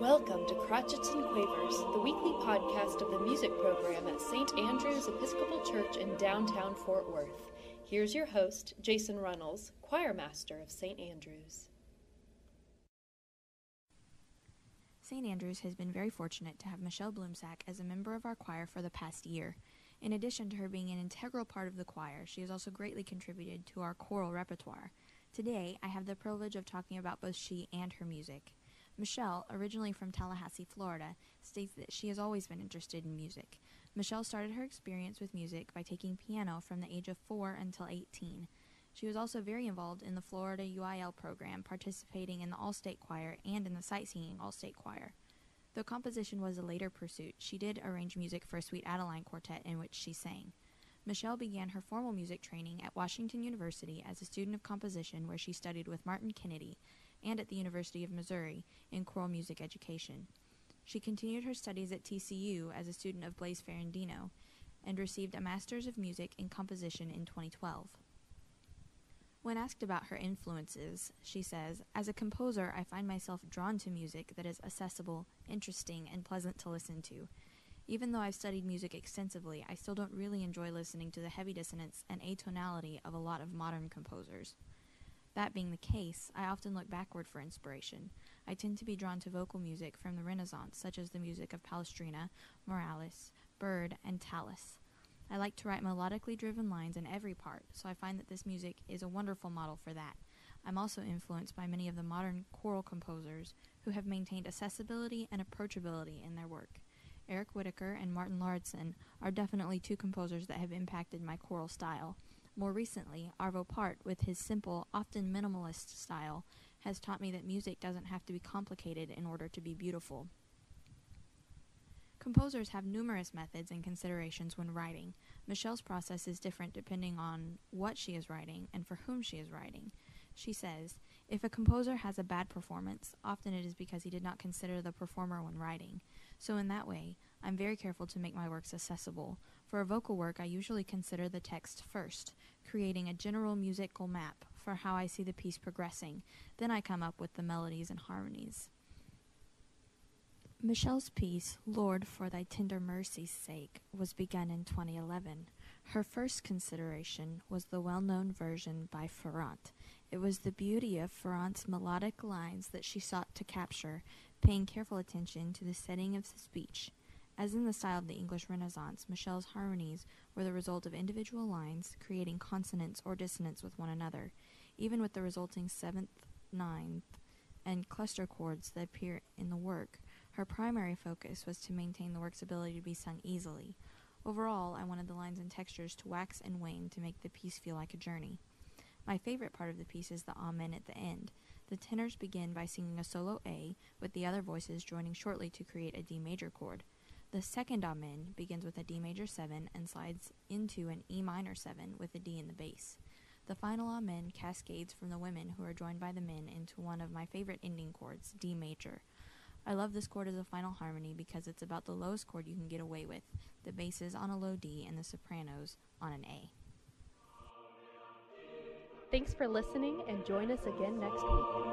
Welcome to Crotchets and Quavers, the weekly podcast of the music program at St. Andrew's Episcopal Church in downtown Fort Worth. Here's your host, Jason Runnels, choir master of St. Andrew's. St. Andrews has been very fortunate to have Michelle Bloomsack as a member of our choir for the past year. In addition to her being an integral part of the choir, she has also greatly contributed to our choral repertoire. Today, I have the privilege of talking about both she and her music. Michelle, originally from Tallahassee, Florida, states that she has always been interested in music. Michelle started her experience with music by taking piano from the age of 4 until 18. She was also very involved in the Florida UIL program, participating in the All State Choir and in the Sight-singing All State Choir. Though composition was a later pursuit, she did arrange music for a Sweet Adeline quartet in which she sang. Michelle began her formal music training at Washington University as a student of composition, where she studied with Martin Kennedy, and at the University of Missouri in choral music education. She continued her studies at TCU as a student of Blaise Ferrandino and received a Master's of Music in Composition in 2012. When asked about her influences, she says, As a composer, I find myself drawn to music that is accessible, interesting, and pleasant to listen to. Even though I've studied music extensively, I still don't really enjoy listening to the heavy dissonance and atonality of a lot of modern composers. That being the case, I often look backward for inspiration. I tend to be drawn to vocal music from the Renaissance, such as the music of Palestrina, Morales, Byrd, and Tallis. I like to write melodically driven lines in every part, so I find that this music is a wonderful model for that. I'm also influenced by many of the modern choral composers who have maintained accessibility and approachability in their work. Eric Whitacre and Morten Lauridsen are definitely two composers that have impacted my choral style. More recently, Arvo Pärt, with his simple, often minimalist style, has taught me that music doesn't have to be complicated in order to be beautiful. Composers have numerous methods and considerations when writing. Michelle's process is different depending on what she is writing and for whom she is writing. She says, If a composer has a bad performance, often it is because he did not consider the performer when writing. So, in that way, I'm very careful to make my works accessible. For a vocal work, I usually consider the text first, creating a general musical map for how I see the piece progressing. Then I come up with the melodies and harmonies. Michelle's piece, Lord, for Thy Tender Mercy's Sake, was begun in 2011. Her first consideration was the well known version by Farrant. It was the beauty of Farrant's melodic lines that she sought to capture, paying careful attention to the setting of the speech. As in the style of the English Renaissance, Michelle's harmonies were the result of individual lines creating consonance or dissonance with one another, even with the resulting seventh, ninth, and cluster chords that appear in the work. Her primary focus was to maintain the work's ability to be sung easily. Overall, I wanted the lines and textures to wax and wane to make the piece feel like a journey. My favorite part of the piece is the Amen at the end. The tenors begin by singing a solo A, with the other voices joining shortly to create a D major chord. The second Amen begins with a D major 7 and slides into an E minor 7 with a D in the bass. The final Amen cascades from the women who are joined by the men into one of my favorite ending chords, D major. I love this chord as a final harmony because it's about the lowest chord you can get away with, the basses on a low D and the sopranos on an A. Thanks for listening and join us again next week.